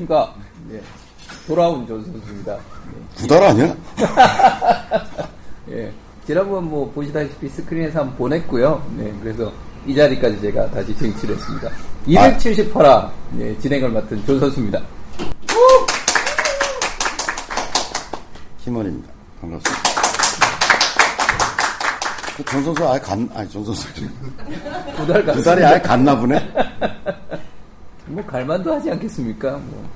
안녕하십니까. 네. 돌아온 존 선수입니다. 구달 아니야? 예. 지난번 뭐 보시다시피 스크린에서 한번 보냈고요. 네. 그래서 이 자리까지 제가 다시 쟁취를 했습니다. 278화 네, 진행을 맡은 존 선수입니다. 김원입니다. 반갑습니다. 그전 선수 아예 간, 아니, 전 선수. 두달 갔습니다. 두 달이 아예 갔나 보네? 뭐 갈만도 하지 않겠습니까? 뭐.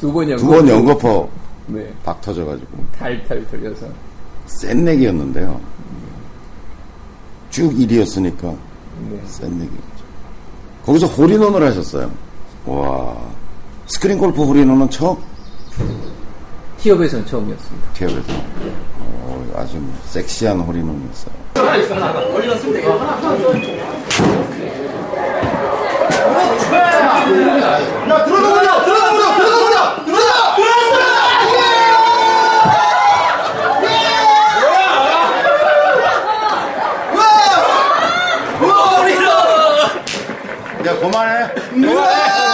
두번 연거. 두번 연거퍼 네. 박 터져가지고. 탈탈 털려서. 센 내기였는데요. 쭉 1위였으니까 네. 센 내기였죠. 거기서 홀인원을 하셨어요. 와. 스크린 골프 홀인원은 처음? 티업에서는 처음이었습니다. 기업에서. 어, 아주 섹시한 홀인원이었어요. 야 들어가버려 들어가버려 들어가버려 들어가 야, 그만해.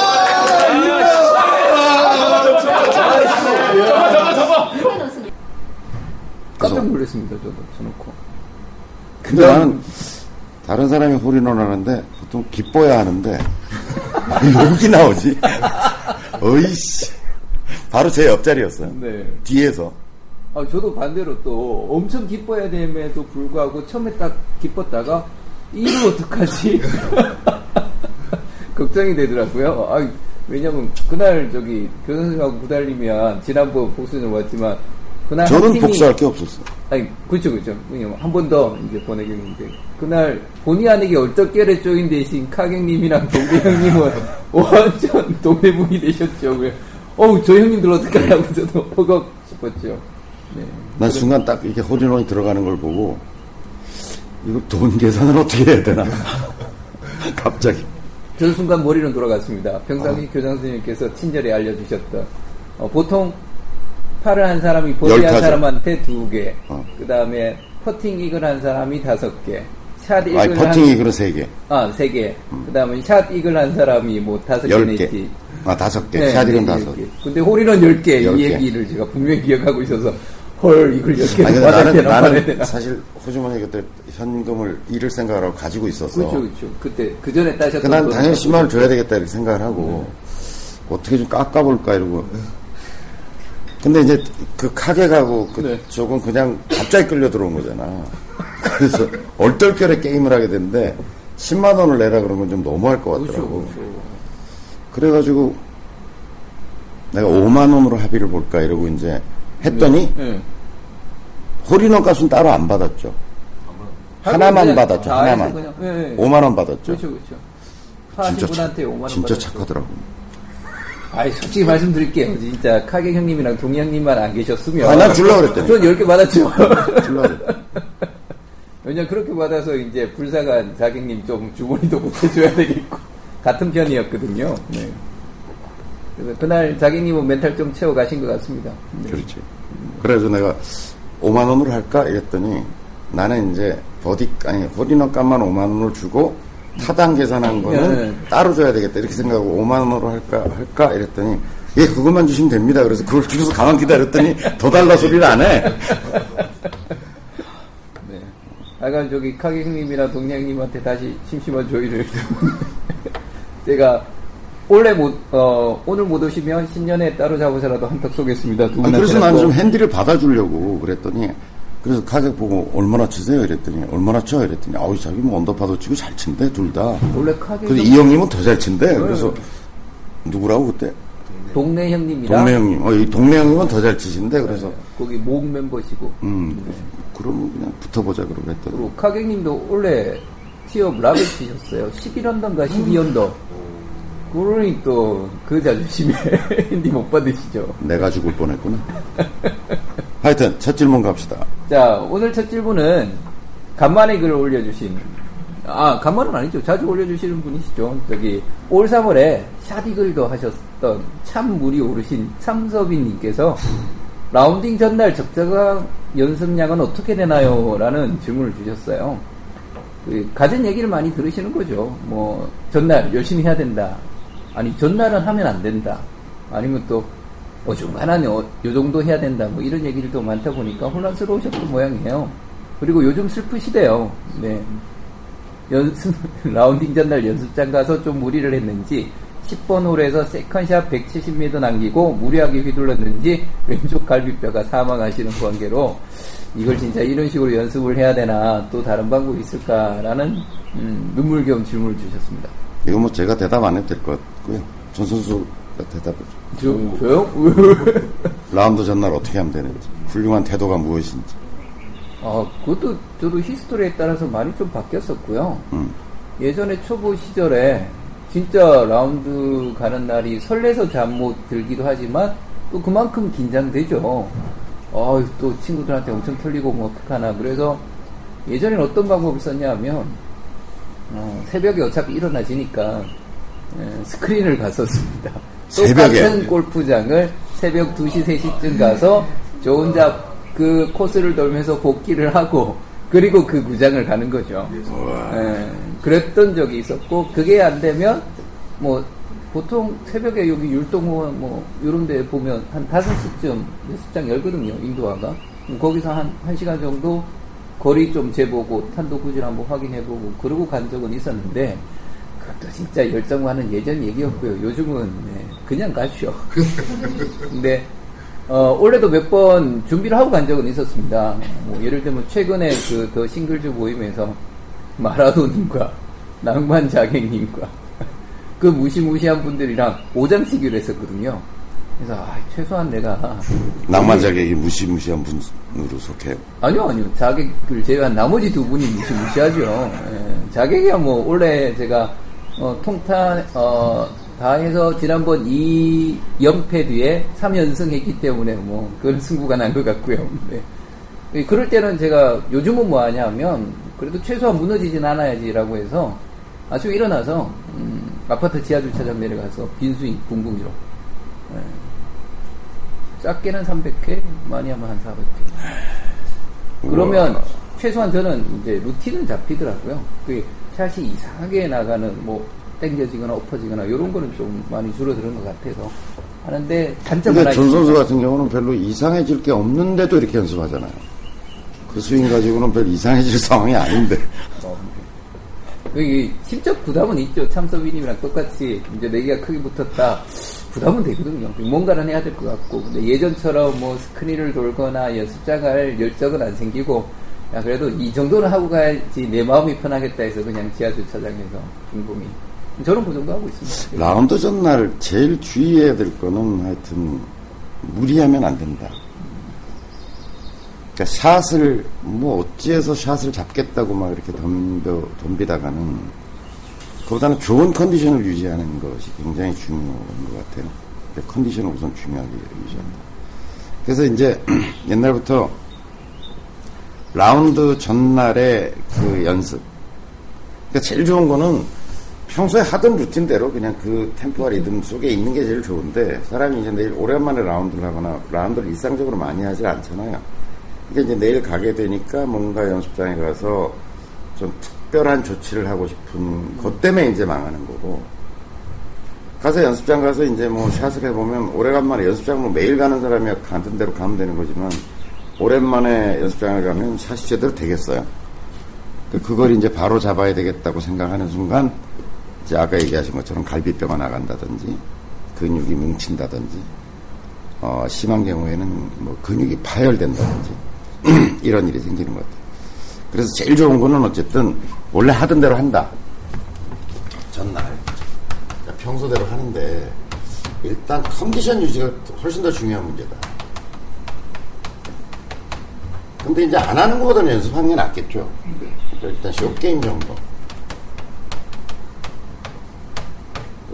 깜짝 놀랐습니다. 저도 저놓고. 근데 나는 다른 사람이 홀인원 하는데 보통 기뻐야 하는데 욕이 나오지. 어이씨. 바로 제 옆자리였어요. 네. 뒤에서. 아, 저도 반대로 또 엄청 기뻐야 됨에도 불구하고 처음에 딱 기뻤다가 이걸 어떡하지? 걱정이 되더라고요. 아, 왜냐면 그날 저기 교선생하고 구달리면 지난번 복수는 왔지만 그날 한 저는 복수할 게 없었어요. 아니 그렇죠 그렇죠. 왜냐면 한 번 더 이제 보내겠는데 그날 본의 아니게 얼떨결에 쪼인 대신 카경님이랑 동대 형님은 완전 동대문이 되셨죠. 왜? 어우 저 형님들 어떡하냐고 저도 허걱 싶었죠. 네. 난 순간 딱 이렇게 홀인원이 들어가는 걸 보고 이거 돈 계산을 어떻게 해야 되나. 갑자기. 저 순간 머리는 돌아갔습니다. 평상시 어. 교장 선생님께서 친절히 알려주셨던 어, 보통 팔을 한 사람이 열 한. 사람한테 두 개, 어. 그 다음에 퍼팅 이글 한 사람이 다섯 개, 샷 이글 아니, 한 퍼팅이 그런 세 개. 아, 세 개. 그 다음에 샷 이글 한 사람이 뭐 다섯 개열 개. 냈지. 아, 다섯 개. 네, 샤디는 네, 다섯 열 개. 개. 근데 홀인원 열 개, 열이 개. 얘기를 제가 분명히 기억하고 있어서, 헐, 이걸 열 개 아니, 나는, 나는. 사실 호주머니 그때 현금을 잃을 생각을 하고 가지고 있었어. 그렇죠, 그렇죠. 그때, 그 전에 따셨던 그난 당연히 갖고 10만 원 줘야 되겠다 이렇게 생각을 하고 어떻게 좀 깎아볼까 이러고 근데 이제 그 카게 가고 그 네. 저건 그냥 갑자기 끌려 들어온 거잖아 그래서 얼떨결에 게임을 하게 됐는데 10만 원을 내라 그러면 좀 너무할 것 그렇죠, 같더라고 그렇죠. 그래가지고 내가 5만 원으로 합의를 볼까 이러고 이제 했더니 네. 홀인원 값은 따로 안 받았죠 하나만 그냥 받았죠 하나만 그냥, 네, 네. 5만 원 받았죠 그렇죠, 그렇죠. 진짜, 분한테 착- 5만 원 진짜. 착하더라고 아이, 솔직히 말씀드릴게요. 진짜, 카게 형님이랑 동희 형님만 안 계셨으면. 아, 난 줄라 그랬더니. 전 10개 받았죠. 줄라 그랬더니. 왜냐 그렇게 받아서 이제 불사간 자객님 좀 주머니도 못해줘야 되겠고 같은 편이었거든요. 네. 그래서 그날 자객님은 멘탈 좀 채워 가신 것 같습니다. 네. 그렇지. 그래서 내가 5만 원으로 할까 이랬더니 나는 이제 버디 아니 홀인원 값만 5만 원을 주고 타당 계산한 거는 네. 따로 줘야 되겠다 이렇게 생각하고 5만 원으로 할까 할까 이랬더니 예 그것만 주시면 됩니다. 그래서 그걸 주고서 가만 기다렸더니 더 달라 소리를 안 해. 네. 아까 저기 동희 형님한테 다시 심심한 조의를 제가 원래 못, 어, 오늘 못 오시면 신년에 따로 잡으셔라도 한턱 쏘겠습니다. 두 분한테. 그래서 나는 좀 핸디를 받아주려고 그랬더니 그래서 가격 보고 얼마나 치세요 이랬더니 얼마나 쳐 이랬더니 아우 자기 뭐 언더파도 치고 잘 친대 둘 다. 원래 카게 그래서 이 형님은 더 잘 친대. 그래서 누구라고 그때? 동네 형님이랑 동네 형님. 어, 이 동네 형님은 더 잘 치신데 그래서 거기 목 멤버시고 음 그러면 그냥 붙어보자 그러고 했더니 그리고 카객님도 원래 티업 라벨 치셨어요. 11언더인가 12언더. 그러니 또 그 자존심에 힌디 못 받으시죠. 내가 죽을 뻔했구나. 하여튼 첫 질문 갑시다. 자 오늘 첫 질문은 간만에 글을 올려주신 아 간만은 아니죠. 자주 올려주시는 분이시죠. 저기 올 3월에 샤디 글도 하셨던 참 물이 오르신 참서빈님께서 라운딩 전날 적정한 연습량은 어떻게 되나요? 라는 질문을 주셨어요. 갖가진 얘기를 많이 들으시는 거죠. 뭐 전날 열심히 해야 된다. 아니 전날은 하면 안 된다. 아니면 또 어중간한 어, 요 정도 해야 된다 뭐 이런 얘기를 또 많다 보니까 혼란스러우셨던 모양이에요. 그리고 요즘 슬프시대요. 네. 연습 라운딩 전날 연습장 가서 좀 무리를 했는지 10번 홀에서 세컨샷 170m 남기고 무리하게 휘둘렀는지 왼쪽 갈비뼈가 사망하시는 관계로 이걸 진짜 이런 식으로 연습을 해야 되나 또 다른 방법이 있을까라는 음, 눈물겨운 질문을 주셨습니다. 이거 뭐 제가 대답 안 해도 될 것 같고요. 전 선수가 대답을. 저, 저요? 라운드 전날 어떻게 하면 되는지, 훌륭한 태도가 무엇인지. 아, 그것도 저도 히스토리에 따라서 많이 좀 바뀌었었고요. 음. 예전에 초보 시절에 진짜 라운드 가는 날이 설레서 잠 못 들기도 하지만 또 그만큼 긴장되죠. 어, 또 친구들한테 엄청 털리고 뭐 어떡하나. 그래서 예전엔 어떤 방법을 썼냐면 어, 새벽에 어차피 일어나지니까 예, 스크린을 갔었습니다. 새벽에? 똑같은 골프장을 새벽 2시, 3시쯤 가서 저 혼자 그 코스를 돌면서 복귀를 하고 그리고 그 구장을 가는 거죠. 예, 그랬던 적이 있었고 그게 안 되면 뭐 보통 새벽에 여기 율동원 뭐 이런 데 보면 한 5시쯤 연습장 열거든요. 인도화가. 그럼 거기서 한 1시간 정도 거리 좀 재보고 탄도 구질 한번 확인해보고 그러고 간 적은 있었는데 그것도 진짜 열정 많은 예전 얘기였고요. 요즘은 네, 그냥 가죠. 근데 어, 올해도 몇 번 준비를 하고 간 적은 있었습니다. 뭐 예를 들면 최근에 그 더 싱글즈 모임에서 마라도님과 낭만 자객님과 그 무시무시한 분들이랑 오장시기를 했었거든요. 그래서 아, 최소한 내가 낭만 자객이 무시무시한 분으로 속해요. 아니요, 아니요. 자객을 제외한 나머지 두 분이 무시무시하죠. 예, 자객이야 뭐, 원래 제가, 어, 통탄, 어, 다 해서 지난번 2연패 뒤에 3연승 했기 때문에 뭐, 그런 승부가 난 것 같고요. 네. 예, 그럴 때는 제가 요즘은 뭐 하냐 하면, 그래도 최소한 무너지진 않아야지라고 해서, 아침에 일어나서, 음, 아파트 지하 주차장 내려가서 빈스윙 붕붕이로. 예. 작게는 300회, 많이 하면 한 400회. 그러면 우와. 최소한 저는 이제 루틴은 잡히더라고요. 그 샷이 이상하게 나가는 뭐 땡겨지거나 엎어지거나 이런 거는 좀 많이 줄어드는 것 같아서 하는데 단점 근데 하나 전 선수 있습니다. 같은 경우는 별로 이상해질 게 없는데도 이렇게 연습하잖아요. 그 스윙 가지고는 별 이상해질 상황이 아닌데. 여기 심적 부담은 있죠. 참서비님이랑 똑같이 이제 내기가 크게 붙었다. 부담은 되거든요. 뭔가는 해야 될 것 같고. 근데 예전처럼 뭐 스크린을 돌거나 연습장 갈 열정은 안 생기고, 야, 그래도 이 정도는 하고 가야지 내 마음이 편하겠다 해서 그냥 지하 주차장에서 붕붕이. 저는 그 정도 하고 있습니다. 라운드 전날 제일 주의해야 될 거는 하여튼 무리하면 안 된다. 그러니까 샷을 뭐 어찌해서 샷을 잡겠다고 막 이렇게 덤벼 덤비다가는 그보다는 좋은 컨디션을 유지하는 것이 굉장히 중요한 것 같아요. 그러니까 컨디션을 우선 중요하게 유지한다. 그래서 이제 옛날부터 라운드 전날의 그 연습. 그러니까 제일 좋은 거는 평소에 하던 루틴대로 그냥 그 템포와 리듬 속에 있는 게 제일 좋은데 사람이 이제 내일 오랜만에 라운드를 하거나 라운드를 일상적으로 많이 하지 않잖아요. 이게 이제 내일 가게 되니까 뭔가 연습장에 가서 좀 특별한 조치를 하고 싶은 것 때문에 이제 망하는 거고. 가서 연습장 가서 이제 뭐 샷을 해보면 오래간만에 연습장 뭐 매일 가는 사람이 가는 대로 가면 되는 거지만 오랜만에 연습장을 가면 샷이 제대로 되겠어요. 그- 그걸 이제 바로 잡아야 되겠다고 생각하는 순간 이제 아까 얘기하신 것처럼 갈비뼈가 나간다든지 근육이 뭉친다든지 어, 심한 경우에는 뭐 근육이 파열된다든지 이런 일이 생기는 것 같아요. 그래서 제일 좋은 거는 어쨌든 원래 하던 대로 한다. 전날 그러니까 평소대로 하는데 일단 컨디션 유지가 훨씬 더 중요한 문제다. 근데 이제 안 하는 것보다는 연습하는 게 낫겠죠. 그러니까 일단 쇼게임 정도.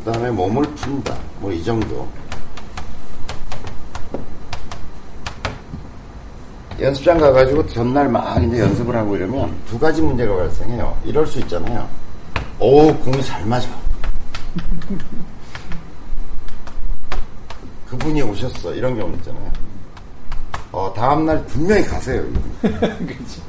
그 다음에 몸을 푼다. 뭐 이 정도. 연습장 가가지고 전날 막 이제 연습을 하고 이러면 두 가지 문제가 발생해요. 이럴 수 있잖아요. 오, 공이 잘 맞아. 그분이 오셨어. 이런 경우 있잖아요. 어, 다음날 분명히 가세요. 그렇죠.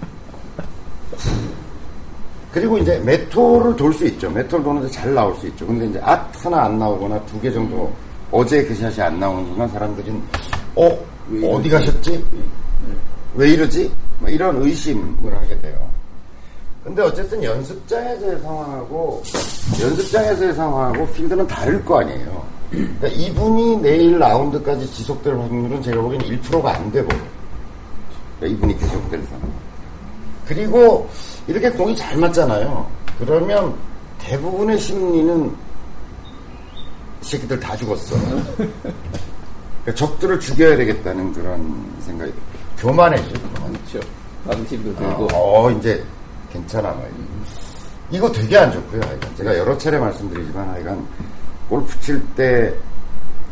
그리고 이제 메토를 돌 수 있죠. 메토를 도는데 잘 나올 수 있죠. 근데 이제 앗 하나 안 나오거나 두 개 정도 어제 그 샷이 안 나오는 순간 사람들은 어왜 어디? 가셨지? 왜 이러지? 뭐 이런 의심을 하게 돼요. 근데 어쨌든 연습장에서의 상황하고 연습장에서의 상황하고 필드는 다를 거 아니에요. 그러니까 이분이 내일 라운드까지 지속될 확률은 제가 보기엔 1%가 안 되고 그러니까 이분이 계속될 상황. 그리고 이렇게 공이 잘 맞잖아요. 그러면 대부분의 심리는 이 새끼들 다 죽었어. 그러니까 적들을 죽여야 되겠다는 그런 생각이 들어요. 교만해져, 교만. 그렇죠. 방심도 들고. 어, 이제 괜찮아. 뭐. 이거 되게 안 좋고요. 하여간. 제가 여러 차례 말씀드리지만 하여간 골프 칠 때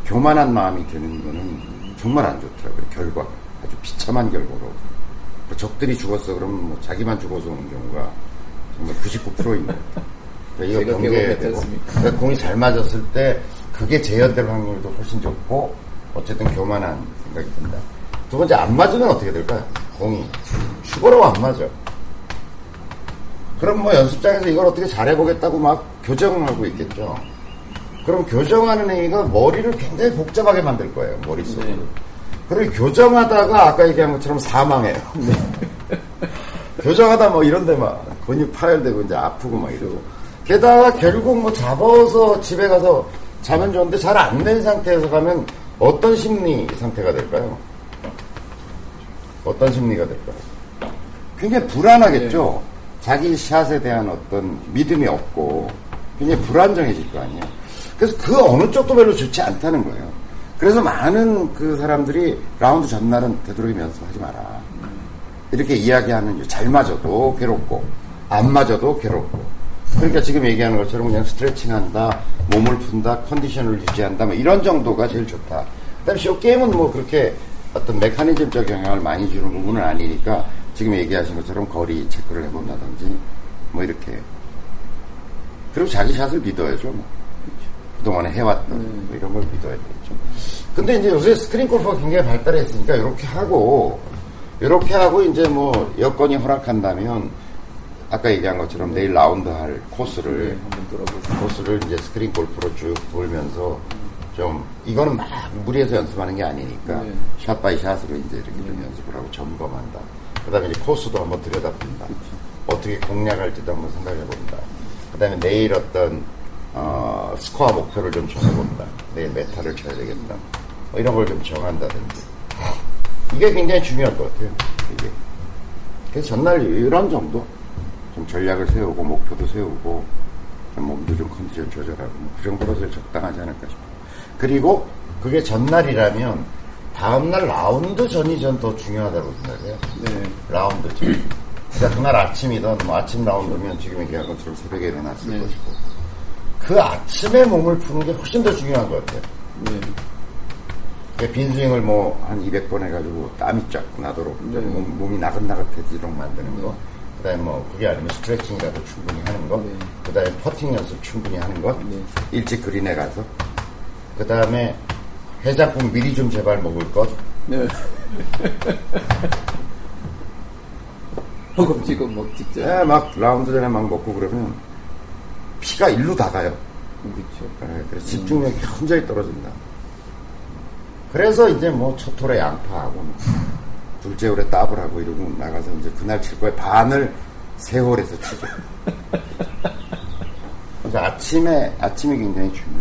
교만한 마음이 드는 거는 정말 안 좋더라고요. 결과. 아주 비참한 결과로. 뭐 적들이 죽었어. 그러면 뭐 자기만 죽어서 오는 경우가 정말 99%입니다. 그러니까 제가 이거 경계해야 경험했지 되고. 않습니까? 그러니까 공이 잘 맞았을 때 그게 재현될 확률도 훨씬 좋고 어쨌든 교만한 생각이 든다. 두 번째 안 맞으면 어떻게 될까요? 공이 죽어라고 안 맞아. 그럼 뭐 연습장에서 이걸 어떻게 잘해보겠다고 막 교정하고 있겠죠. 그럼 교정하는 행위가 머리를 굉장히 복잡하게 만들 거예요. 머릿속으로. 네. 그리고 교정하다가 아까 얘기한 것처럼 사망해요. 교정하다 뭐 이런데 막 근육 파열되고 이제 아프고 막 이러고. 게다가 결국 뭐 잡아서 집에 가서 자면 좋은데 잘 안 된 상태에서 가면 어떤 심리 상태가 될까요? 어떤 심리가 될까요? 굉장히 불안하겠죠. 자기 샷에 대한 어떤 믿음이 없고 굉장히 불안정해질 거 아니에요. 그래서 그 어느 쪽도 별로 좋지 않다는 거예요. 그래서 많은 그 사람들이 라운드 전날은 되도록이면 연습하지 마라. 이렇게 이야기하는 이유. 잘 맞아도 괴롭고 안 맞아도 괴롭고 그러니까 지금 얘기하는 것처럼 그냥 스트레칭 한다 몸을 푼다 컨디션을 유지한다 뭐 이런 정도가 제일 좋다 그다음에 쇼 게임은 뭐 그렇게 어떤 메커니즘적 영향을 많이 주는 부분은 아니니까 지금 얘기하신 것처럼 거리 체크를 해본다든지 뭐 이렇게 그리고 자기 샷을 믿어야죠 뭐. 그동안에 해왔던 뭐 이런 걸 믿어야 되겠죠 근데 이제 요새 스크린 골프가 굉장히 발달했으니까 이렇게 하고 이렇게 하고 이제 뭐 여건이 허락한다면 아까 얘기한 것처럼 내일 라운드 할 코스를 네. 코스를 이제 스크린 골프로 쭉 돌면서 좀 이거는 막 무리해서 연습하는 게 아니니까 네. shot by shot으로 이제 이렇게 좀 연습을 하고 점검한다. 그다음에 이제 코스도 한번 들여다본다. 어떻게 공략할지도 한번 생각해 본다. 그다음에 내일 어떤 어, 스코어 목표를 좀 정해본다. 내일 몇 타를 쳐야 되겠다. 뭐 이런 걸 좀 정한다든지. 이게 굉장히 중요할 것 같아요. 이게. 그래서 전날 이런 정도 좀 전략을 세우고 목표도 세우고 좀 몸도 좀 컨디션 조절하고 뭐 그 정도로 제일 적당하지 않을까 싶어요. 그리고 그게 전날이라면 다음날 라운드 전이 전 더 중요하다고 생각해요. 네. 라운드 전. 그러니까 그날 아침이든 뭐 아침 라운드면 지금 얘기한 것처럼 새벽에 일어났을 네. 것이고 그 아침에 몸을 푸는 게 훨씬 더 중요한 것 같아요. 네. 그러니까 빈스윙을 뭐 한 200번 해가지고 땀이 쫙 나도록 네. 몸, 몸이 나긋나긋해지도록 만드는 거. 그 다음에 뭐 그게 아니면 스트레칭이라도 충분히 하는 거. 네. 그 다음에 퍼팅 연습 충분히 하는 것. 네. 일찍 그린에 가서. 그 다음에 해장국 미리 좀 제발 먹을 것. 네. 허겁지겁 먹 직전. 예, 막 라운드 전에 막 먹고 그러면 피가 일로 다 가요. 그렇죠. 예, 그래서 집중력이 현저히 떨어진다. 그래서 이제 뭐첫 홀에 양파하고 뭐 둘째 홀에 더블 하고 이러고 나가서 이제 그날 칠 거에 반을 세 홀에서 치죠. 그래서 아침에 아침이 굉장히 중요해요.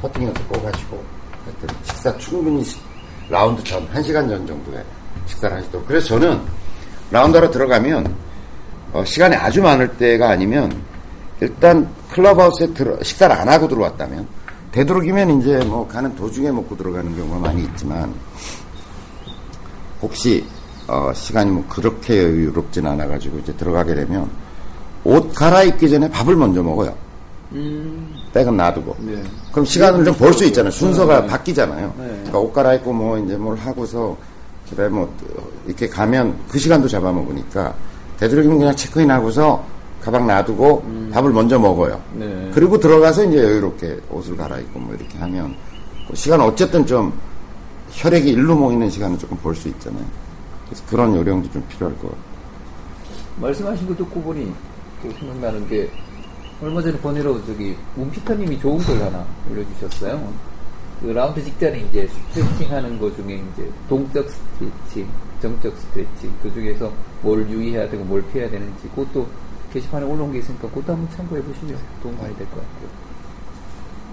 퍼팅 연습 꼭 하시고 하여튼 식사 충분히 시- 라운드 전 1시간 전 정도에 식사를 하시도록. 그래서 저는 라운드로 들어가면 어, 시간이 아주 많을 때가 아니면 일단 클럽하우스에 들어 식사를 안 하고 들어왔다면 되도록이면 이제 뭐 가는 도중에 먹고 들어가는 경우가 많이 있지만 혹시 어, 시간이 뭐 그렇게 여유롭진 않아가지고 이제 들어가게 되면 옷 갈아입기 전에 밥을 먼저 먹어요. 음. 백은 놔두고. 네. 그럼 시간을 좀벌수 있잖아요. 순서가 네. 바뀌잖아요. 네. 그러니까 옷 갈아입고 뭐 이제 뭘 하고서 그다음에 뭐 이렇게 가면 그 시간도 잡아먹으니까 되도록이면 그냥 체크인 하고서 가방 놔두고 밥을 먼저 먹어요. 네. 그리고 들어가서 이제 여유롭게 옷을 갈아입고 뭐 이렇게 하면 그 시간 어쨌든 좀 혈액이 일로 모이는 시간을 조금 볼 수 있잖아요. 그래서 그런 요령도 좀 필요할 것 같아요. 말씀하신 거 듣고 보니 또 생각나는 게 얼마 전에 번외로 저기 문피터님이 좋은 글 하나 올려주셨어요. 그 라운드 직전에 이제 스트레칭 하는 거 중에 이제 동적 스트레칭, 정적 스트레칭, 그 중에서 뭘 유의해야 되고 뭘 피해야 되는지, 그것도 게시판에 올라온 게 있으니까 그것도 한번 참고해 보시면 도움 많이 될 것 같고요.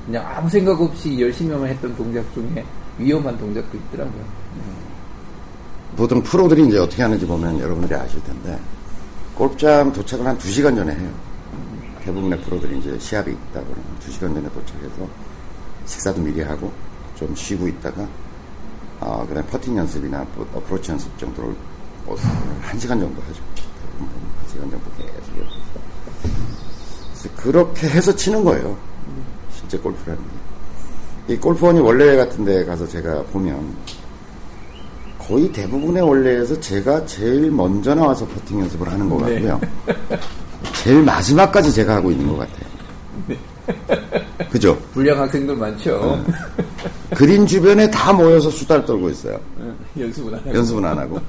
그냥 아무 생각 없이 열심히만 했던 동작 중에 위험한 동작도 있더라고요. 보통 프로들이 이제 어떻게 하는지 보면 여러분들이 아실 텐데 골프장 도착을 한 2시간 전에 해요. 대부분의 프로들이 이제 시합이 있다 그러면 2시간 전에 도착해서 식사도 미리 하고 좀 쉬고 있다가 아, 그다음 퍼팅 연습이나 뭐 어프로치 연습 정도를 뭐 1시간 정도 하죠. 1시간 정도 계속 해서. 그렇게 해서 치는 거예요. 실제 골프라는 게. 이 골프원이 원래 같은 데 가서 제가 보면 거의 대부분의 원래에서 제가 제일 먼저 나와서 퍼팅 연습을 하는 것 네. 같고요. 제일 마지막까지 제가 하고 있는 것 같아요. 그죠? 불량 학생들 많죠. 그린 주변에 다 모여서 수다를 떨고 있어요. 연습은 안 하고. 연습은 안 하고.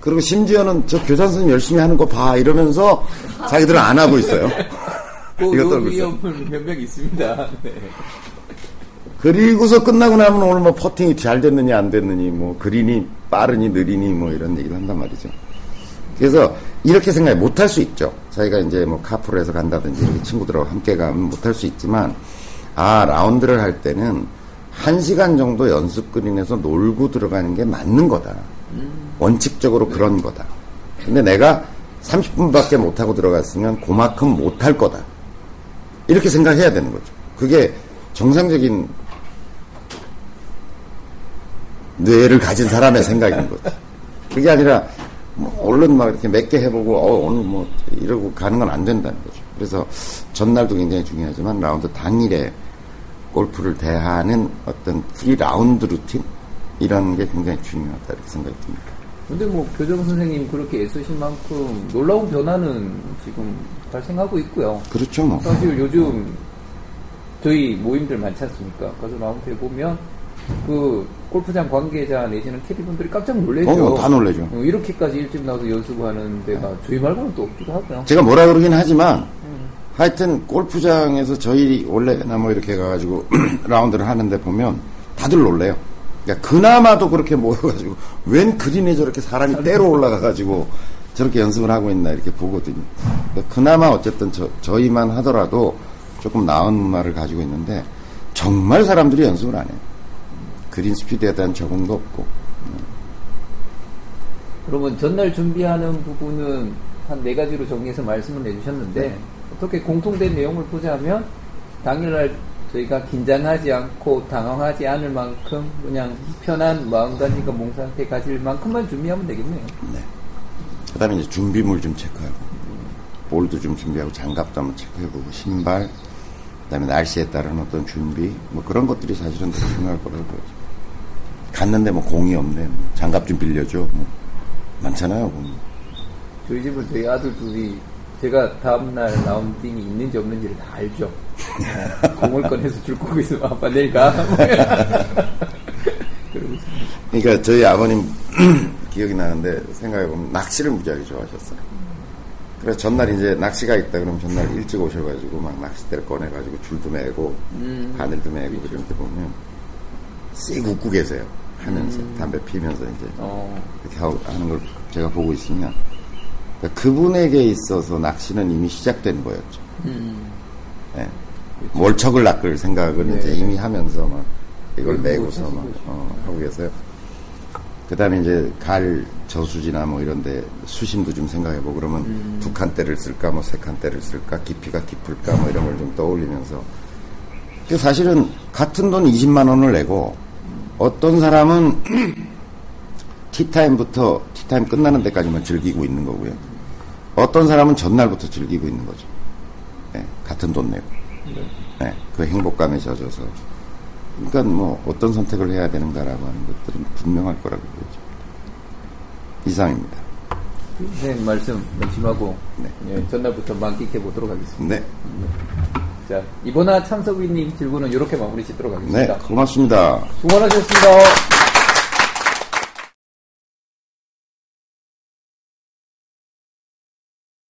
그리고 심지어는 저 교장 선생님 열심히 하는 거 봐 이러면서 자기들은 안 하고 있어요. 그 이거 떨고 있어요. 위험은 몇명 있습니다. 네. 그리고서 끝나고 나면 오늘 뭐 퍼팅이 잘 됐느니 안 됐느니 뭐 그린이 빠르니 느리니 뭐 이런 얘기를 한단 말이죠. 그래서 이렇게 생각해 못할 수 있죠. 자기가 이제 뭐 카프로 해서 간다든지 친구들하고 함께 가면 못할 수 있지만 아 라운드를 할 때는 한 시간 정도 연습 그린에서 놀고 들어가는 게 맞는 거다. 원칙적으로 그런 거다. 근데 내가 30분밖에 못하고 들어갔으면 그만큼 못할 거다. 이렇게 생각해야 되는 거죠. 그게 정상적인 뇌를 가진 사람의 생각인 거죠. 그게 아니라 뭐 얼른 막 이렇게 몇 개 해보고 어, 오늘 뭐 이러고 가는 건 안 된다는 거죠. 그래서 전날도 굉장히 중요하지만 라운드 당일에 골프를 대하는 어떤 pre-round routine 이런 게 굉장히 중요하다 이렇게 생각이 듭니다. 근데 뭐 교정 선생님 그렇게 애쓰신 만큼 놀라운 변화는 지금 발생하고 있고요. 그렇죠 뭐. 사실 요즘 저희 모임들 많지 않습니까? 가서 라운드에 보면 그 골프장 관계자 내지는 캐디분들이 깜짝 놀래죠. 어, 다 놀래죠. 어, 이렇게까지 일찍 나와서 연습하는 데가 저희 말고는 또 없기도 하고요. 제가 뭐라 그러긴 하지만 하여튼 골프장에서 저희 원래나 뭐 이렇게 가가지고 라운드를 하는데 보면 다들 놀래요. 그러니까 그나마도 그렇게 모여가지고 웬 그린에 저렇게 사람이 때로 올라가가지고 저렇게 연습을 하고 있나 이렇게 보거든요. 그러니까 그나마 어쨌든 저, 저희만 하더라도 조금 나은 문화를 가지고 있는데 정말 사람들이 연습을 안 해요. 그린 스피드에 대한 적응도 없고 그러면 전날 준비하는 부분은 한 네 가지로 정리해서 말씀을 해주셨는데 네. 어떻게 공통된 내용을 보자면 당일날 저희가 긴장하지 않고 당황하지 않을 만큼 그냥 편한 마음가짐과 몸 상태 가질 만큼만 준비하면 되겠네요. 그 다음에 이제 준비물 좀 체크하고, 볼도 좀 준비하고, 장갑도 한번 체크해보고, 신발, 그 다음에 날씨에 따른 어떤 준비, 뭐 그런 것들이 사실은 더 중요할 거라고 보죠. 갔는데 뭐 공이 없네, 뭐 장갑 좀 빌려줘, 뭐. 많잖아요, 공. 저희 집은 저희 아들 둘이 제가 다음날 라운딩이 있는지 없는지를 다 알죠. 어, 공을 꺼내서 줄 거고 있으면 아빠 내일 가. 그러니까 저희 아버님 기억이 나는데 생각해보면 낚시를 무지하게 좋아하셨어요. 그래서 전날 이제 낚시가 있다 그러면 전날 일찍 오셔가지고 막 낚싯대를 꺼내가지고 줄도 매고 바늘도 매고 이런 데 보면 씩 웃고 계세요. 하면서 담배 피면서 이제 어, 이렇게 하고 하는 걸 제가 보고 있으면 그러니까 그분에게 있어서 낚시는 이미 시작된 거였죠. 예. 몰척을 낚을 생각을 이제 이미 하면서 막 이걸 그리고 메고서 막 어, 하고 계세요. 그 다음에 이제 갈 저수지나 뭐 이런데 수심도 좀 생각해보고 그러면 두 칸대를 쓸까 뭐 세 칸대를 쓸까 깊이가 깊을까 뭐 이런 걸 좀 떠올리면서. 그 사실은 같은 돈 20만 원을 내고 어떤 사람은 티타임부터 티타임 끝나는 데까지만 즐기고 있는 거고요. 어떤 사람은 전날부터 즐기고 있는 거죠. 네, 같은 돈 내고. 네, 그 행복감에 젖어서. 그러니까 뭐 어떤 선택을 해야 되는가라고 하는 것들은 분명할 거라고 보죠. 이상입니다. 선생님 말씀 명심하고 네. 예, 전날부터 만끽해 보도록 하겠습니다. 네, 자, 이번화 참석위님 질문은 이렇게 마무리 짓도록 네, 하겠습니다. 고맙습니다. 수고하셨습니다.